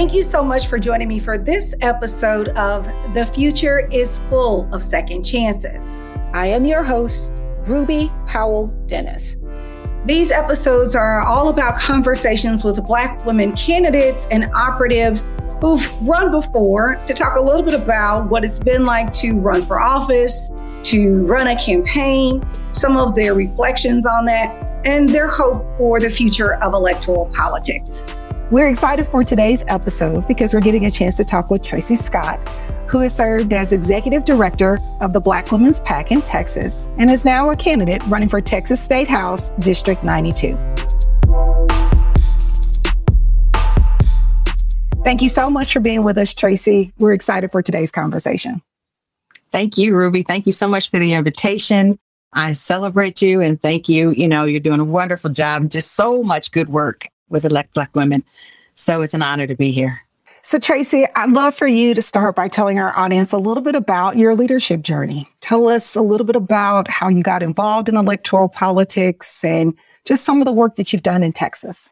Thank you so much for joining me for this episode of The Future is Full of Second Chances. I am your host, Ruby Powell Dennis. These episodes are all about conversations with Black women candidates and operatives who've run before to talk a little bit about what it's been like to run for office, to run a campaign, some of their reflections on that, and their hope for the future of electoral politics. We're excited for today's episode because we're getting a chance to talk with Tracy Scott, who has served as executive director of the Black Women's PAC in Texas and is now a candidate running for Texas State House District 92. Thank you so much for being with us, Tracy. We're excited for today's conversation. Thank you, Ruby. Thank you so much for the invitation. I celebrate you and thank you. You know, you're doing a wonderful job, just so much good work with Elect Black Women. So it's an honor to be here. So, Tracy, I'd love for you to start by telling our audience a little bit about your leadership journey. Tell us a little bit about how you got involved in electoral politics and just some of the work that you've done in Texas.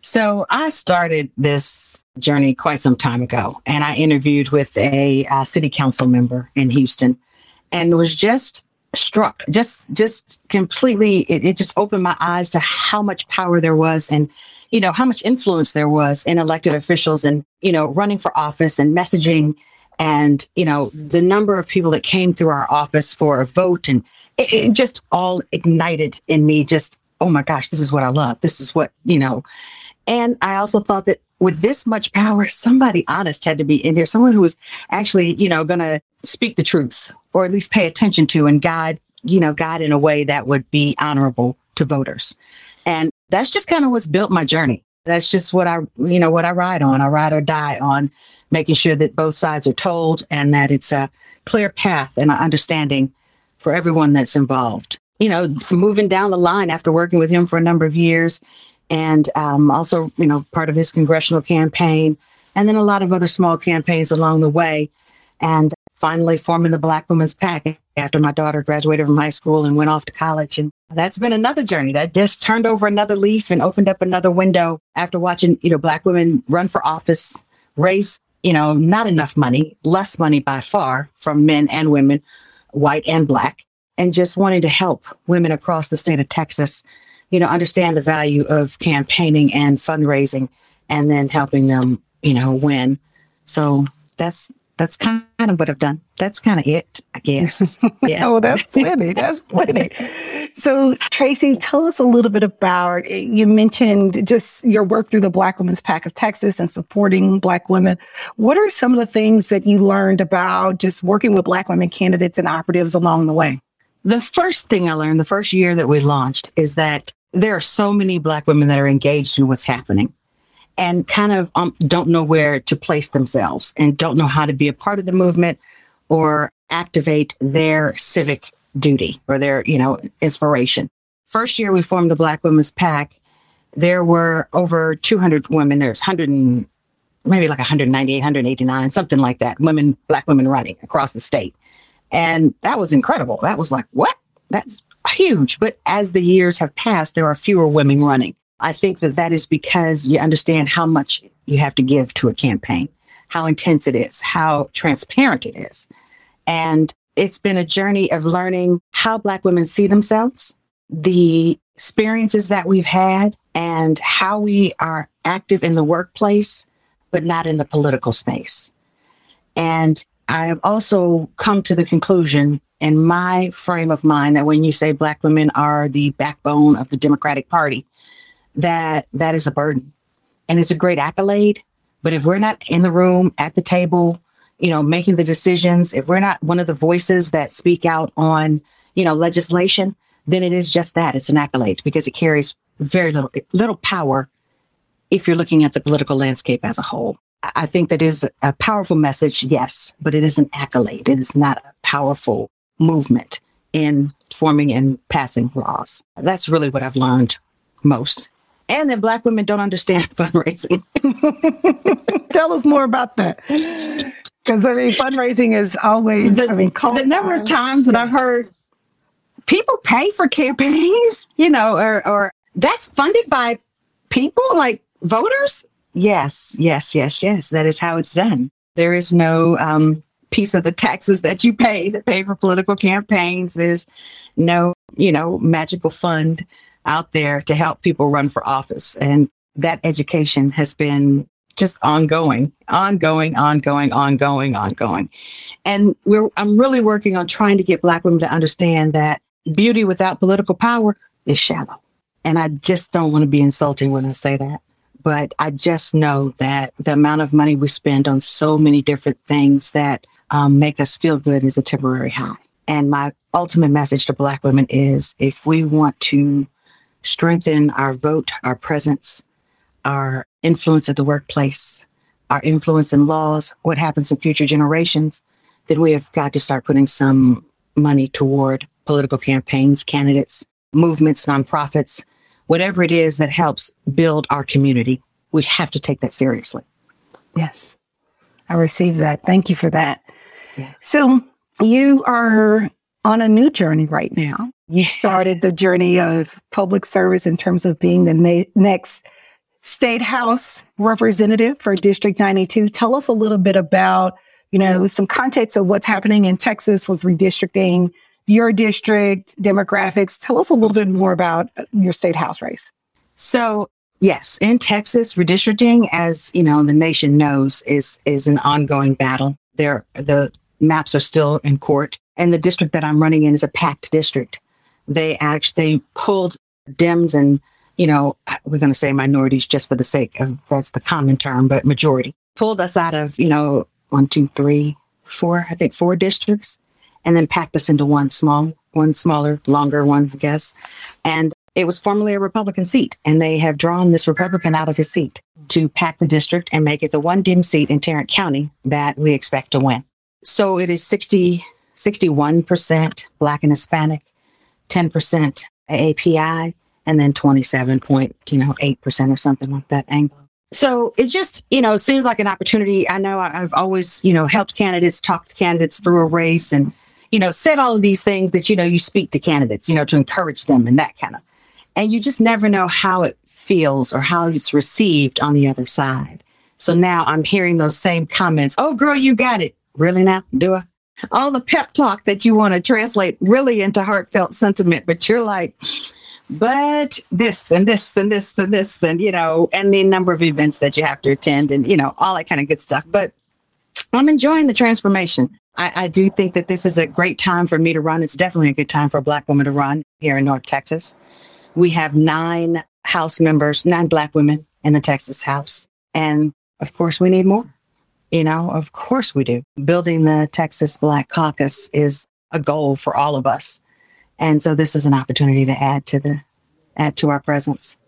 So, I started this journey quite some time ago, and I interviewed with a, a city council member in Houston and was just struck just just completely it, it, just opened my eyes to how much power there was and you know how much influence there was in elected officials and you know running for office and messaging and you know the number of people that came through our office for a vote. And it, it just all ignited in me just oh my gosh this is what i love. This is what you know. And i also thought that with this much power somebody honest had to be in here someone who was actually you know going to speak the truth or at least pay attention to and guide, you know, guide in a way that would be honorable to voters. And that's just kind of what's built my journey. That's just what I, you know, what I ride on. I ride or die on making sure that both sides are told and that it's a clear path and an understanding for everyone that's involved. You know, moving down the line after working with him for a number of years and um, also, you know, part of his congressional campaign and then a lot of other small campaigns along the way. And finally forming the Black Women's PAC after my daughter graduated from high school and went off to college. And that's been another journey that just turned over another leaf and opened up another window after watching, you know, Black women run for office, raise, you know, not enough money, less money by far from men and women, white and Black, and just wanting to help women across the state of Texas, you know, understand the value of campaigning and fundraising and then helping them, you know, win. So that's that's kind of what I've done. That's kind of it, I guess. Yeah. oh, that's plenty. That's plenty. So, Tracy, tell us a little bit about you mentioned just your work through the Black Women's PAC of Texas and supporting Black women. What are some of the things that you learned about just working with Black women candidates and operatives along the way? The first thing I learned the first year that we launched is that there are so many Black women that are engaged in what's happening and kind of um, don't know where to place themselves and don't know how to be a part of the movement or activate their civic duty or their, you know, inspiration. First year we formed the Black Women's PAC, there were over 200 women. There's 100 and maybe like 198, 189, something like that. Women, Black women running across the state. And that was incredible. That was like, what? That's huge. But as the years have passed, there are fewer women running. I think that that is because you understand how much you have to give to a campaign, how intense it is, how transparent it is. And it's been a journey of learning how Black women see themselves, the experiences that we've had, and how we are active in the workplace, but not in the political space. And I have also come to the conclusion in my frame of mind that when you say Black women are the backbone of the Democratic Party, that that is a burden and it's a great accolade. But if we're not in the room at the table, you know, making the decisions, if we're not one of the voices that speak out on, you know, legislation, then it is just that. It's an accolade because it carries very little little power if you're looking at the political landscape as a whole. I think that is a powerful message, yes, but it is an accolade. It is not a powerful movement in forming and passing laws. That's really what I've learned most and that black women don't understand fundraising. Tell us more about that. Because I mean, fundraising is always, the, I mean, the number of times that I've heard people pay for campaigns, you know, or, or that's funded by people like voters. Yes, yes, yes, yes. That is how it's done. There is no um, piece of the taxes that you pay that pay for political campaigns. There's no, you know, magical fund out there to help people run for office. And that education has been just ongoing, ongoing, ongoing, ongoing, ongoing. And we're, I'm really working on trying to get Black women to understand that beauty without political power is shallow. And I just don't want to be insulting when I say that. But I just know that the amount of money we spend on so many different things that um, make us feel good is a temporary high. And my ultimate message to Black women is if we want to strengthen our vote, our presence, our influence at the workplace, our influence in laws, what happens in future generations, then we have got to start putting some money toward political campaigns, candidates, movements, nonprofits, whatever it is that helps build our community. We have to take that seriously. Yes, I received that. Thank you for that. Yeah. So you are on a new journey right now. You started the journey of public service in terms of being the na- next state house representative for District 92. Tell us a little bit about, you know, some context of what's happening in Texas with redistricting your district demographics. Tell us a little bit more about uh, your state house race. So, yes, in Texas, redistricting, as you know, the nation knows, is is an ongoing battle. There, the maps are still in court, and the district that I'm running in is a packed district. They actually pulled Dems and you know, we're going to say minorities just for the sake of that's the common term, but majority pulled us out of, you know, one, two, three, four, I think four districts, and then packed us into one small, one smaller, longer one, I guess. And it was formerly a Republican seat, and they have drawn this Republican out of his seat to pack the district and make it the one Dem seat in Tarrant County that we expect to win. So it is 60, 61% Black and Hispanic, 10% API and then 27 point, you know, 8% or something like that Anglo. So it just, you know, seems like an opportunity. I know I've always, you know, helped candidates, talked to candidates through a race and, you know, said all of these things that, you know, you speak to candidates, you know, to encourage them and that kind of. And you just never know how it feels or how it's received on the other side. So now I'm hearing those same comments. Oh, girl, you got it. Really now? Do I? All the pep talk that you want to translate really into heartfelt sentiment, but you're like, but this and this and this and this and you know and the number of events that you have to attend and you know all that kind of good stuff. But i'm enjoying the transformation. I, I, do think that this is a great time for me to run. It's definitely a good time for a black woman to run here in north texas. We have nine house members nine black women in the texas house. And of course we need more you know of course we do building the texas black caucus is a goal for all of us and so this is an opportunity to add to the add to our presence.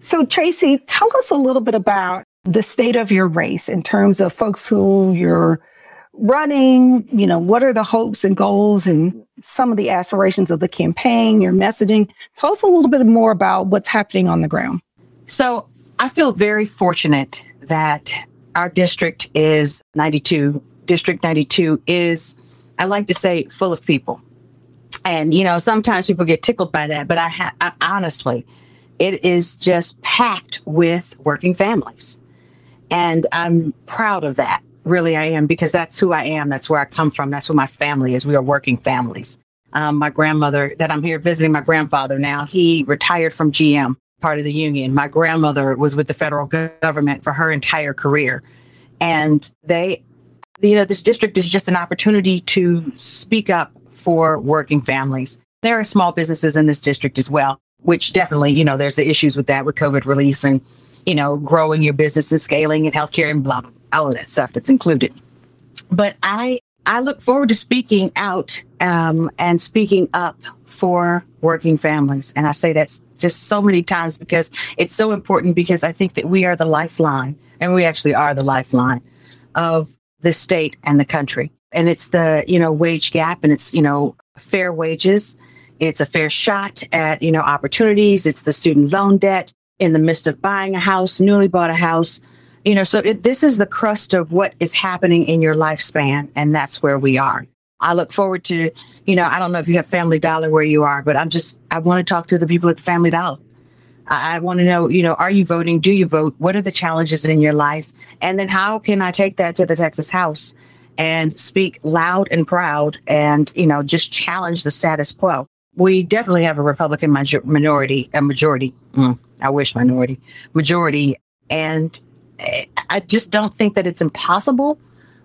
So Tracy, tell us a little bit about the state of your race in terms of folks who you're running, you know, what are the hopes and goals and some of the aspirations of the campaign, your messaging. Tell us a little bit more about what's happening on the ground. So I feel very fortunate that our district is 92. District 92 is, I like to say, full of people. And, you know, sometimes people get tickled by that, but I, ha- I honestly, it is just packed with working families. And I'm proud of that. Really, I am because that's who I am. That's where I come from. That's who my family is. We are working families. Um, my grandmother, that I'm here visiting my grandfather now, he retired from GM, part of the union. My grandmother was with the federal government for her entire career. And they, you know, this district is just an opportunity to speak up for working families. There are small businesses in this district as well, which definitely, you know, there's the issues with that with COVID release and, you know, growing your business and scaling and healthcare and blah, blah, all of that stuff that's included. But I, I look forward to speaking out um, and speaking up for working families. And I say that just so many times because it's so important because I think that we are the lifeline and we actually are the lifeline of the state and the country and it's the, you know, wage gap and it's, you know, fair wages. It's a fair shot at, you know, opportunities. It's the student loan debt in the midst of buying a house, newly bought a house. You know, so it, this is the crust of what is happening in your lifespan. And that's where we are. I look forward to, you know, I don't know if you have Family Dollar where you are, but I'm just, I want to talk to the people at the Family Dollar I, I want to know, you know, are you voting? Do you vote? What are the challenges in your life? And then how can I take that to the Texas House and speak loud and proud and, you know, just challenge the status quo? We definitely have a Republican major- minority, a majority. Mm, I wish minority, majority. And I just don't think that it's impossible,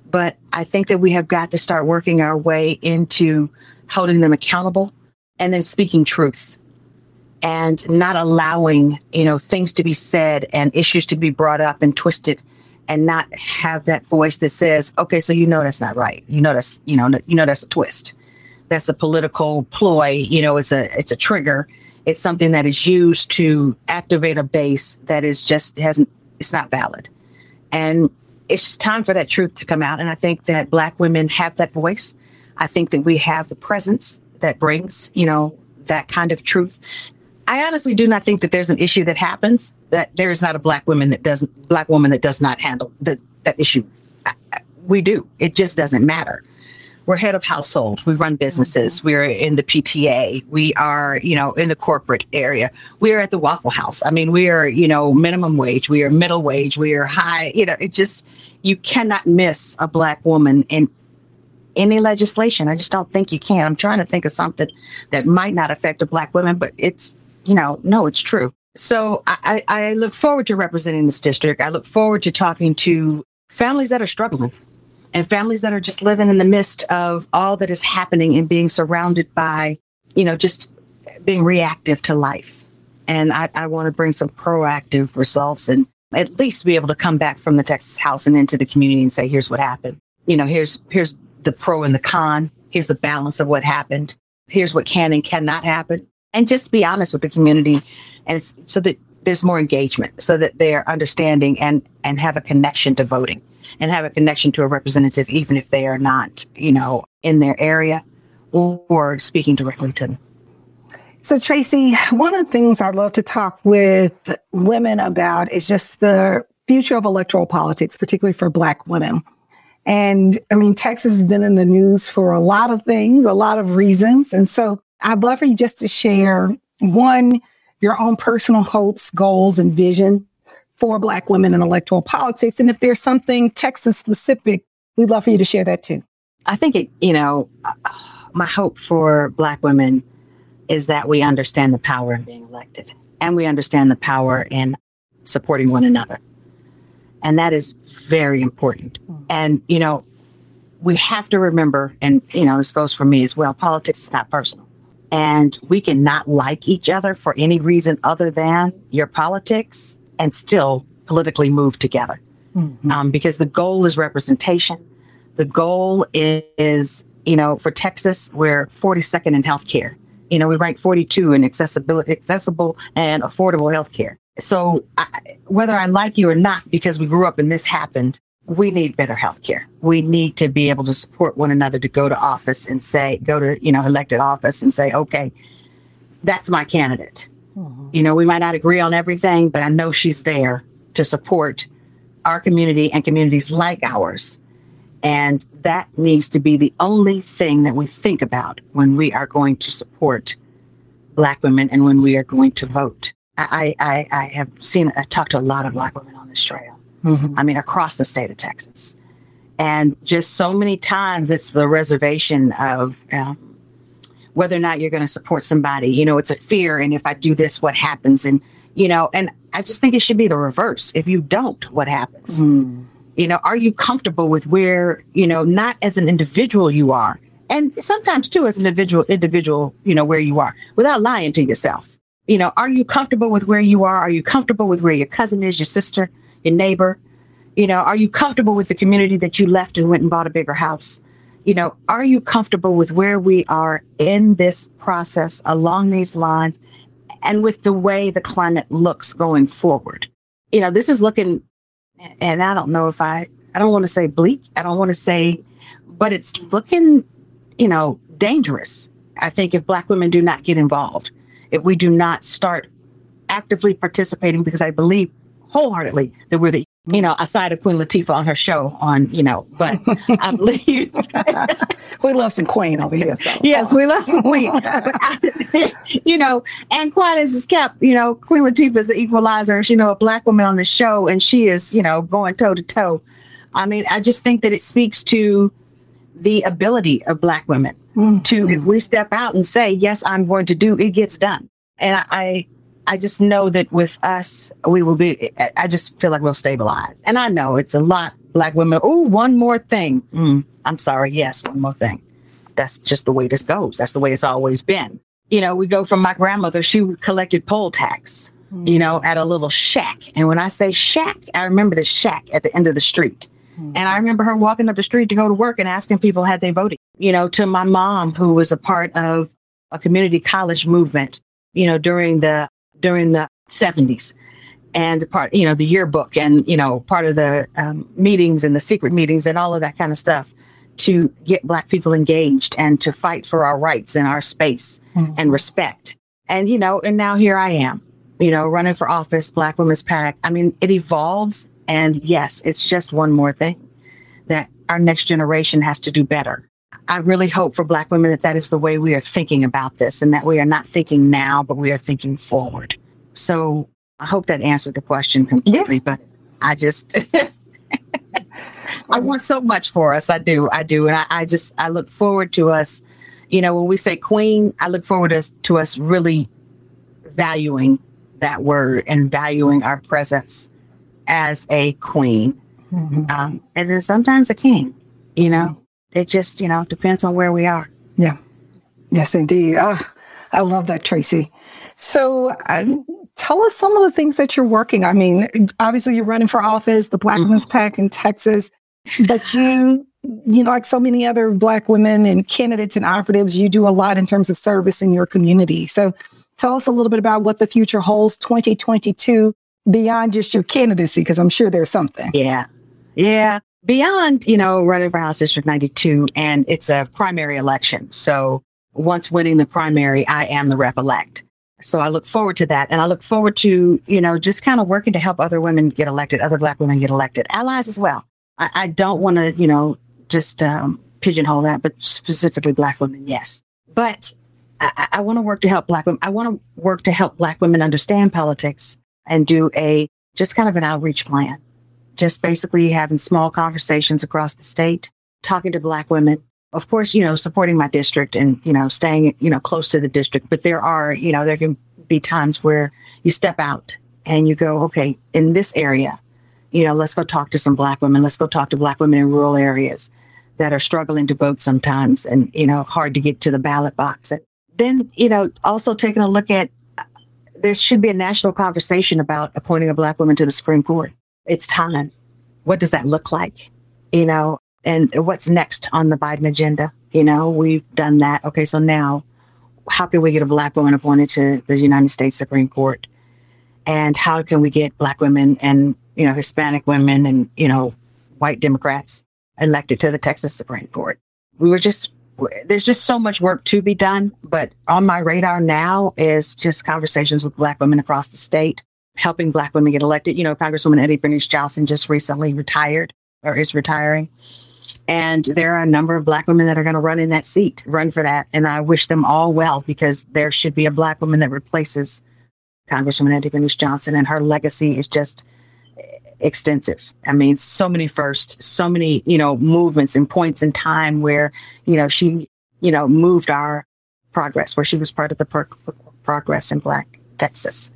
but I think that we have got to start working our way into holding them accountable and then speaking truth and not allowing, you know, things to be said and issues to be brought up and twisted and not have that voice that says, okay, so you know that's not right. You know that's, you know, you know that's a twist. That's a political ploy, you know, it's a it's a trigger. It's something that is used to activate a base that is just hasn't it's not valid. And it's just time for that truth to come out. And I think that black women have that voice. I think that we have the presence that brings, you know, that kind of truth. I honestly do not think that there's an issue that happens that there is not a black woman that doesn't black woman that does not handle the, that issue. We do. It just doesn't matter. We're head of household. We run businesses. Mm-hmm. We're in the PTA. We are, you know, in the corporate area. We are at the Waffle House. I mean, we are, you know, minimum wage. We are middle wage. We are high. You know, it just you cannot miss a black woman in any legislation. I just don't think you can. I'm trying to think of something that might not affect a black woman, but it's you know, no, it's true. So I, I look forward to representing this district. I look forward to talking to families that are struggling and families that are just living in the midst of all that is happening and being surrounded by, you know, just being reactive to life. And I, I want to bring some proactive results and at least be able to come back from the Texas House and into the community and say, here's what happened. You know, here's here's the pro and the con. Here's the balance of what happened. Here's what can and cannot happen and just be honest with the community and so that there's more engagement so that they're understanding and and have a connection to voting and have a connection to a representative even if they are not you know in their area or, speaking directly to them. So tracy one of the things i love to talk with women about is just the future of electoral politics particularly for black women. And i mean texas has been in the news for a lot of things a lot of reasons. And so I'd love for you just to share one, your own personal hopes, goals, and vision for Black women in electoral politics. And if there's something Texas specific, we'd love for you to share that too. I think it, you know, my hope for Black women is that we understand the power in being elected and we understand the power in supporting one another. And that is very important. And, you know, we have to remember, and, you know, this goes for me as well politics is not personal and we can not like each other for any reason other than your politics and still politically move together. Mm-hmm. Um, because the goal is representation. The goal is, you know, for Texas, we're 42nd in healthcare. You know, we rank 42 in accessibility, accessible and affordable healthcare. So I, whether I like you or not, because we grew up and this happened, we need better health care. We need to be able to support one another to go to office and say, go to, you know, elected office and say, okay, that's my candidate. Mm-hmm. You know, we might not agree on everything, but I know she's there to support our community and communities like ours. And that needs to be the only thing that we think about when we are going to support Black women and when we are going to vote. I, I, I have seen, I talked to a lot of Black women on this trail Mm-hmm. I mean, across the state of Texas. And just so many times it's the reservation of whether or not you're going to support somebody. You know, it's a fear. And if I do this, what happens? And, you know, and I just think it should be the reverse. If you don't, what happens? Mm. You know, are you comfortable with where, you know, not as an individual you are, and sometimes too as an individual, individual, you know, where you are without lying to yourself. You know, are you comfortable with where you are? Are you comfortable with where your cousin is, your sister? your neighbor? You know, are you comfortable with the community that you left and went and bought a bigger house? You know, are you comfortable with where we are in this process along these lines and with the way the climate looks going forward? You know, this is looking, and I don't know if I, I don't want to say bleak. I don't want to say, but it's looking, you know, dangerous. I think if Black women do not get involved, if we do not start actively participating, because I believe wholeheartedly that we're the you know, aside of Queen Latifah on her show on, you know, but I believe we love some Queen over here. So. Yes, we love some Queen. but I, you know, and quiet as it's kept, you know, Queen Latifah is the equalizer. She, you know, a black woman on the show, and she is, you know, going toe to toe. I mean, I just think that it speaks to the ability of black women mm-hmm. to, if we step out and say, yes, I'm going to do, it gets done. And I, I just know that with us, we will be, I just feel like we'll stabilize. And I know it's a lot, black women. Oh, one more thing. Mm, I'm sorry. Yes, one more thing. That's just the way this goes. That's the way it's always been. You know, we go from my grandmother, she collected poll tax, mm. you know, at a little shack. And when I say shack, I remember the shack at the end of the street. Mm. And I remember her walking up the street to go to work and asking people had they voted, you know, to my mom, who was a part of a community college movement, you know, during the during the 70s and part, you know, the yearbook and, you know, part of the um, meetings and the secret meetings and all of that kind of stuff to get Black people engaged and to fight for our rights and our space mm-hmm. and respect. And, you know, and now here I am, you know, running for office, Black Women's PAC. I mean, it evolves. And yes, it's just one more thing that our next generation has to do better. I really hope for Black women that that is the way we are thinking about this and that we are not thinking now, but we are thinking forward. So I hope that answered the question completely, yeah. but I just, I want so much for us. I do. I do. And I, I, just, I look forward to us. You know, when we say queen, I look forward to, to us really valuing that word and valuing our presence as a queen. Mm-hmm. Um, and then sometimes a king, you know, it just, you know, depends on where we are. Yeah. Yes, indeed. Oh, I love that, Tracy. So, um, tell us some of the things that you're working. I mean, obviously, you're running for office, the Black mm-hmm. Women's PAC in Texas, but you, you know, like so many other Black women and candidates and operatives, you do a lot in terms of service in your community. So, tell us a little bit about what the future holds 2022 beyond just your candidacy, because I'm sure there's something. Yeah. Yeah beyond, you know, running for House District 92 and it's a primary election. So once winning the primary, I am the rep elect. So I look forward to that. And I look forward to, you know, just kind of working to help other women get elected, other black women get elected, allies as well. I, I don't want to, you know, just um, pigeonhole that, but specifically black women, yes. But I, I want to work to help black women. I want to work to help black women understand politics and do a just kind of an outreach plan just basically having small conversations across the state, talking to black women. Of course, you know, supporting my district and, you know, staying, you know, close to the district. But there are, you know, there can be times where you step out and you go, okay, in this area, you know, let's go talk to some black women. Let's go talk to black women in rural areas that are struggling to vote sometimes and, you know, hard to get to the ballot box. And then, you know, also taking a look at uh, there should be a national conversation about appointing a black woman to the Supreme Court it's time. What does that look like? You know, and what's next on the Biden agenda? You know, we've done that. Okay, so now how can we get a black woman appointed to the United States Supreme Court? And how can we get black women and, you know, Hispanic women and, you know, white Democrats elected to the Texas Supreme Court? We were just, there's just so much work to be done. But on my radar now is just conversations with black women across the state helping Black women get elected. You know, Congresswoman Eddie Bernice Johnson just recently retired or is retiring. And there are a number of Black women that are going to run in that seat, run for that. And I wish them all well because there should be a Black woman that replaces Congresswoman Eddie Bernice Johnson. And her legacy is just extensive. I mean, so many firsts, so many, you know, movements and points in time where, you know, she, you know, moved our progress, where she was part of the progress in Black Texas.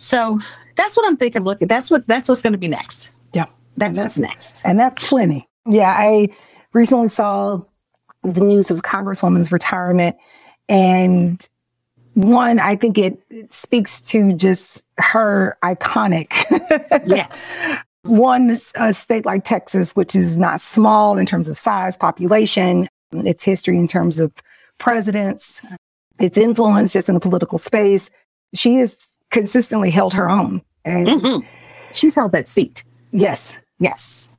So that's what I'm thinking. Look, that's what that's what's going to be next. Yeah, that's, that's what's next, and that's plenty. Yeah, I recently saw the news of Congresswoman's retirement, and one, I think it, it speaks to just her iconic. yes. One, a state like Texas, which is not small in terms of size, population, its history in terms of presidents, its influence just in the political space. She is consistently held her own. And mm-hmm. she's held that seat. Yes. Yes.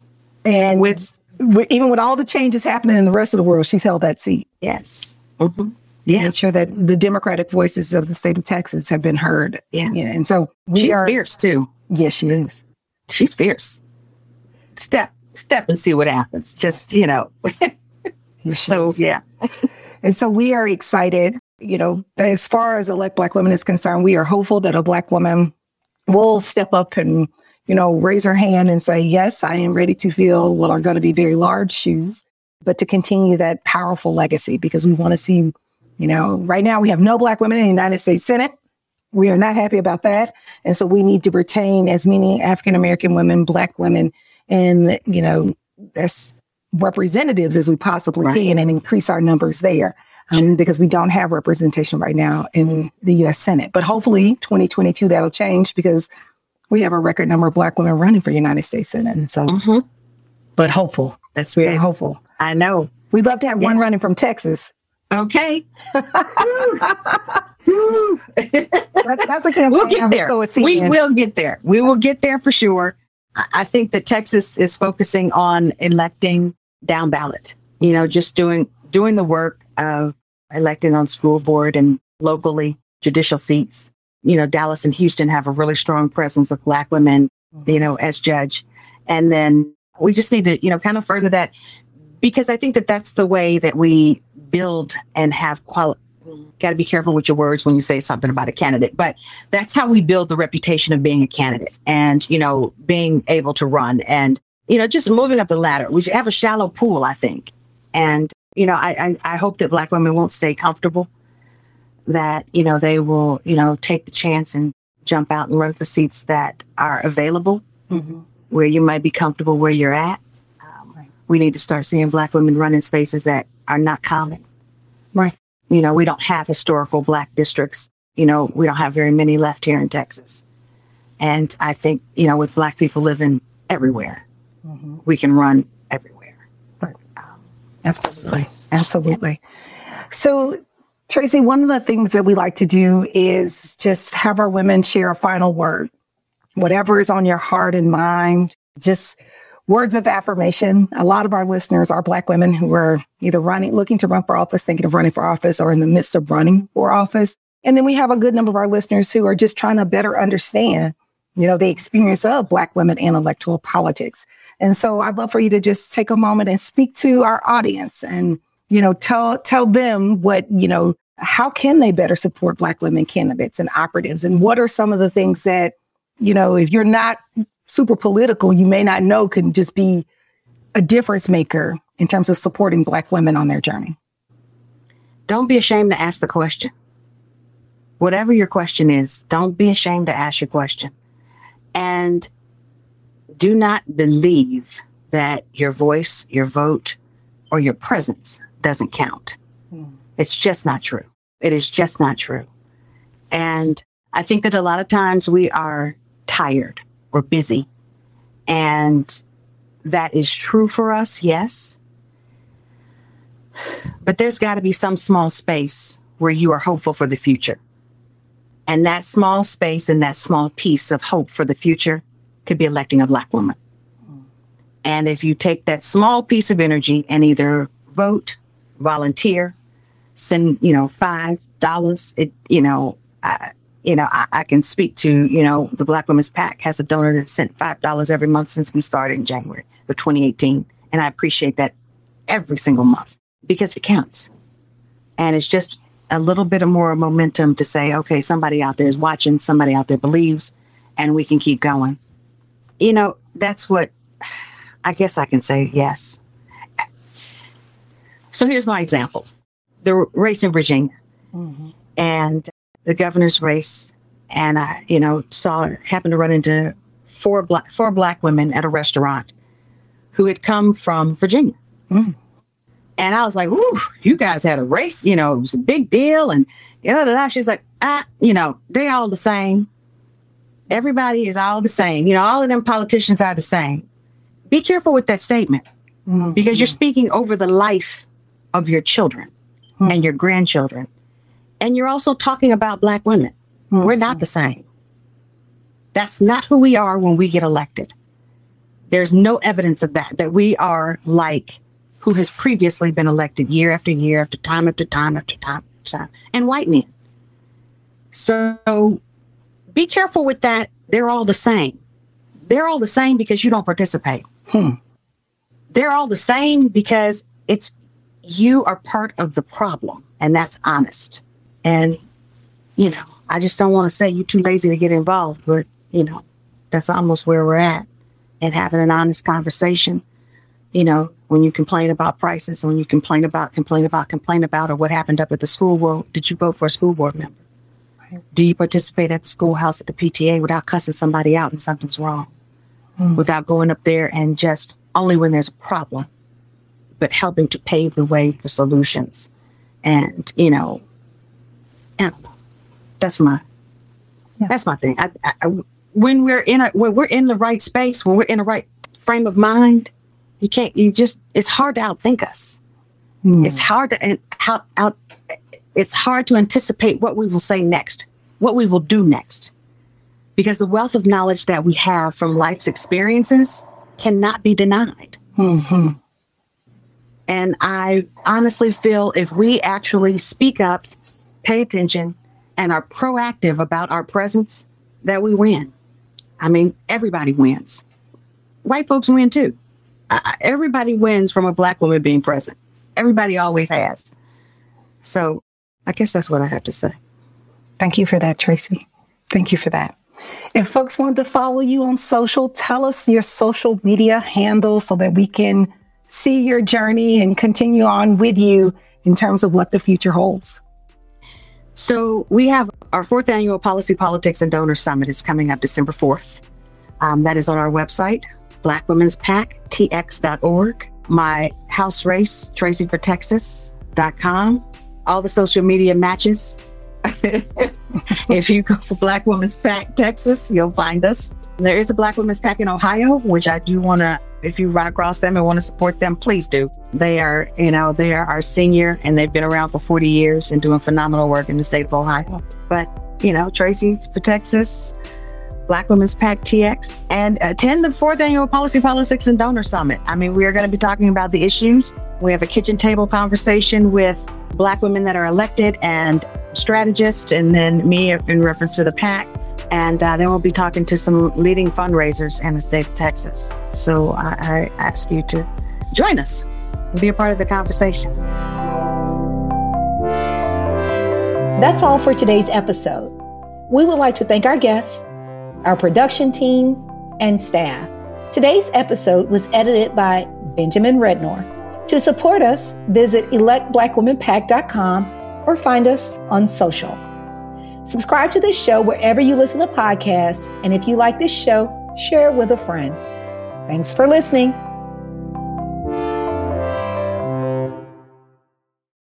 And with, with, even with all the changes happening in the rest of the world, she's held that seat. Yes. Mm-hmm. Yeah. Make sure that the democratic voices of the state of Texas have been heard. Yeah. yeah. And so we she's are fierce too. Yes, she is. she's fierce. Step, step and see what happens. Just, you know. so, yeah. and so we are excited, you know, as far as elect Black women is concerned, we are hopeful that a Black woman will step up and, you know, raise her hand and say, yes, I am ready to fill what are going to be very large shoes, but to continue that powerful legacy because we want to see, you know, right now we have no Black women in the United States Senate. We are not happy about that. And so we need to retain as many African American women, Black women, and, you know, as representatives as we possibly right. can and increase our numbers there. Um, because we don't have representation right now in the U.S. Senate. But hopefully, 2022 that'll change because we have a record number of Black women running for United States Senate. And so, mm-hmm. but hopeful. That's we're hopeful. I know. We'd love to have yeah. one running from Texas. Okay. that's a campaign. We'll get there. We will get there. We will get there for sure. I think that Texas is focusing on electing down ballot. You know, just doing doing the work of electing on school board and locally judicial seats. You know, Dallas and Houston have a really strong presence of black women, you know, as judge. And then we just need to, you know, kind of further that because I think that that's the way that we build and have quality got to be careful with your words when you say something about a candidate, but that's how we build the reputation of being a candidate and, you know, being able to run and, you know, just moving up the ladder. We have a shallow pool, I think. And, you know, I, I, I hope that black women won't stay comfortable, that, you know, they will, you know, take the chance and jump out and run for seats that are available mm-hmm. where you might be comfortable where you're at. Um, we need to start seeing black women run in spaces that are not common. Right. You know, we don't have historical black districts. You know, we don't have very many left here in Texas. And I think, you know, with black people living everywhere, mm-hmm. we can run Absolutely. Absolutely. So, Tracy, one of the things that we like to do is just have our women share a final word, whatever is on your heart and mind. Just words of affirmation. A lot of our listeners are Black women who are either running, looking to run for office, thinking of running for office, or in the midst of running for office. And then we have a good number of our listeners who are just trying to better understand, you know, the experience of Black women in electoral politics. And so I'd love for you to just take a moment and speak to our audience and, you know, tell, tell them what, you know, how can they better support Black women candidates and operatives? And what are some of the things that, you know, if you're not super political you may not know can just be a difference maker in terms of supporting Black women on their journey? Don't be ashamed to ask the question. Whatever your question is, don't be ashamed to ask your question. And do not believe that your voice, your vote, or your presence doesn't count. Mm. It's just not true. It is just not true. And I think that a lot of times we are tired we're busy. And that is true for us, yes. But there's got to be some small space where you are hopeful for the future. And that small space and that small piece of hope for the future could be electing a Black woman. And if you take that small piece of energy and either vote, volunteer, send, you know, $5, it, you know, you know, I, I, can speak to, you know, the Black Women's PAC has a donor that sent $5 every month since we started in January of 2018. And I appreciate that every single month because it counts. And it's just a little bit of more momentum to say, okay, somebody out there is watching, somebody out there believes, and we can keep going. You know, that's what I guess I can say yes. So here's my example the race in Virginia. Mm-hmm. And the governor's race, and I, you know, saw happened to run into four black four black women at a restaurant who had come from Virginia. Mm. And I was like, "Ooh, you guys had a race, you know, it was a big deal." And you know, she's like, "Ah, you know, they all the same. Everybody is all the same. You know, all of them politicians are the same." Be careful with that statement mm-hmm. because you're speaking over the life of your children mm-hmm. and your grandchildren and you're also talking about Black women. Mm-hmm. We're not the same. That's not who we are when we get elected. There's no evidence of that, that we are like who has previously been elected year after year, after time after time after time after time, and white men. So be careful with that. They're all the same. they're all the same because you don't participate. Hmm. They're all the same because it's you are part of the problem, and that's honest. And you know, I just don't want to say you're too lazy to get involved, but you know, that's almost where we're at. And having an honest conversation, you know, when you complain about prices, when you complain about, complain about, complain about, or what happened up at the school, well, did you vote for a school board member? Do you participate at the schoolhouse at the PTA without cussing somebody out and something's wrong? Hmm. Without going up there and just only when there's a problem, but helping to pave the way for solutions. And, you know, I. That's my Yeah. that's my thing. I, I, I- when we're in a when we're in the right space, when we're in the right frame of mind, you can't. You just it's hard to outthink us. Hmm. It's hard to and how out. It's hard to anticipate what we will say next, what we will do next, because the wealth of knowledge that we have from life's experiences cannot be denied. Mhm. And I honestly feel if we actually speak up, pay attention, and are proactive about our presence, that we win. I mean, everybody wins. White folks win too. I- everybody wins from a black woman being present. Everybody always has. So I guess that's what I have to say. Thank you for that, Tracy. Thank you for that. If folks want to follow you on social, tell us your social media handle so that we can see your journey and continue on with you in terms of what the future holds. So we have our fourth annual Policy, Politics, and Donor Summit is coming up December 4th. Um, that is on our website, blackwomenspactx.org. My house race, tracyfortexas.com. All the social media matches. if you go for Black Women's PAC Texas, you'll find us. There is a Black Women's PAC in Ohio, which I do want to, if you run across them and want to support them, please do. They are, you know, they are our senior and they've been around for 40 years and doing phenomenal work in the state of Ohio. But, you know, Tracy for Texas, Black Women's PAC TX, and attend the fourth annual Policy, Politics, and Donor Summit. I mean, we are going to be talking about the issues. We have a kitchen table conversation with Black women that are elected and strategists, and then me in reference to the PAC. And uh, then we'll be talking to some leading fundraisers in the state of Texas. So I, I ask you to join us and be a part of the conversation. That's all for today's episode. We would like to thank our guests, our production team, and staff. Today's episode was edited by Benjamin Rednor. To support us, visit electblackwomenpac.com or find us on social. Subscribe to this show wherever you listen to podcasts, and if you like this show, share it with a friend. Thanks for listening.